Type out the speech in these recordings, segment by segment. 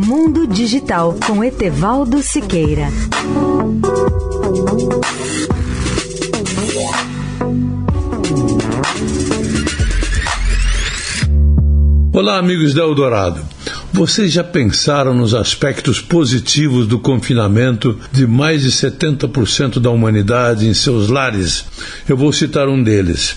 Mundo Digital com Etevaldo Siqueira. Olá, amigos da Eldorado. Vocês já pensaram nos aspectos positivos do confinamento de mais de 70% da humanidade em seus lares? Eu vou citar um deles.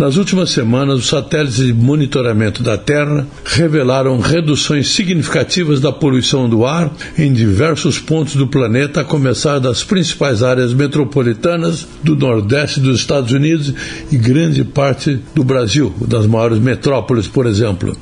Nas últimas semanas, os satélites de monitoramento da Terra revelaram reduções significativas da poluição do ar em diversos pontos do planeta, a começar das principais áreas metropolitanas do Nordeste dos Estados Unidos e grande parte do Brasil, das maiores metrópoles, por exemplo.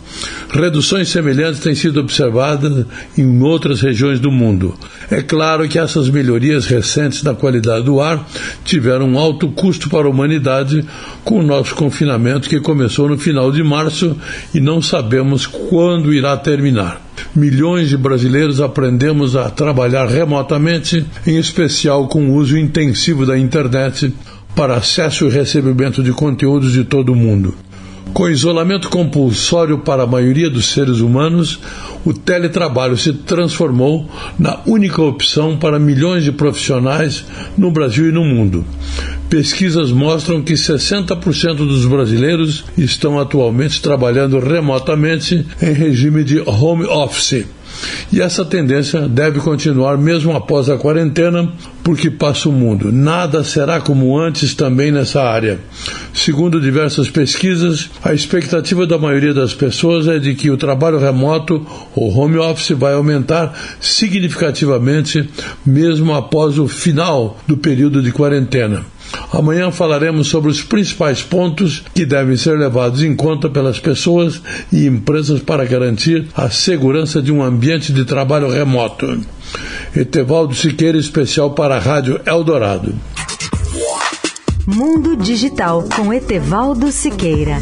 Reduções semelhantes têm sido observadas em outras regiões do mundo. É claro que essas melhorias recentes na qualidade do ar tiveram um alto custo para a humanidade com o nosso confinamento que começou no final de março e não sabemos quando irá terminar. Milhões de brasileiros aprendemos a trabalhar remotamente, em especial com o uso intensivo da internet para acesso e recebimento de conteúdos de todo o mundo. Com isolamento compulsório para a maioria dos seres humanos, o teletrabalho se transformou na única opção para milhões de profissionais no Brasil e no mundo. Pesquisas mostram que 60% dos brasileiros estão atualmente trabalhando remotamente em regime de home office. E essa tendência deve continuar mesmo após a quarentena, porque passa o mundo. Nada será como antes também nessa área. Segundo diversas pesquisas, a expectativa da maioria das pessoas é de que o trabalho remoto ou home office vai aumentar significativamente mesmo após o final do período de quarentena. Amanhã falaremos sobre os principais pontos que devem ser levados em conta pelas pessoas e empresas para garantir a segurança de um ambiente de trabalho remoto. Etevaldo Siqueira, especial para a Rádio Eldorado. Mundo Digital com Etevaldo Siqueira.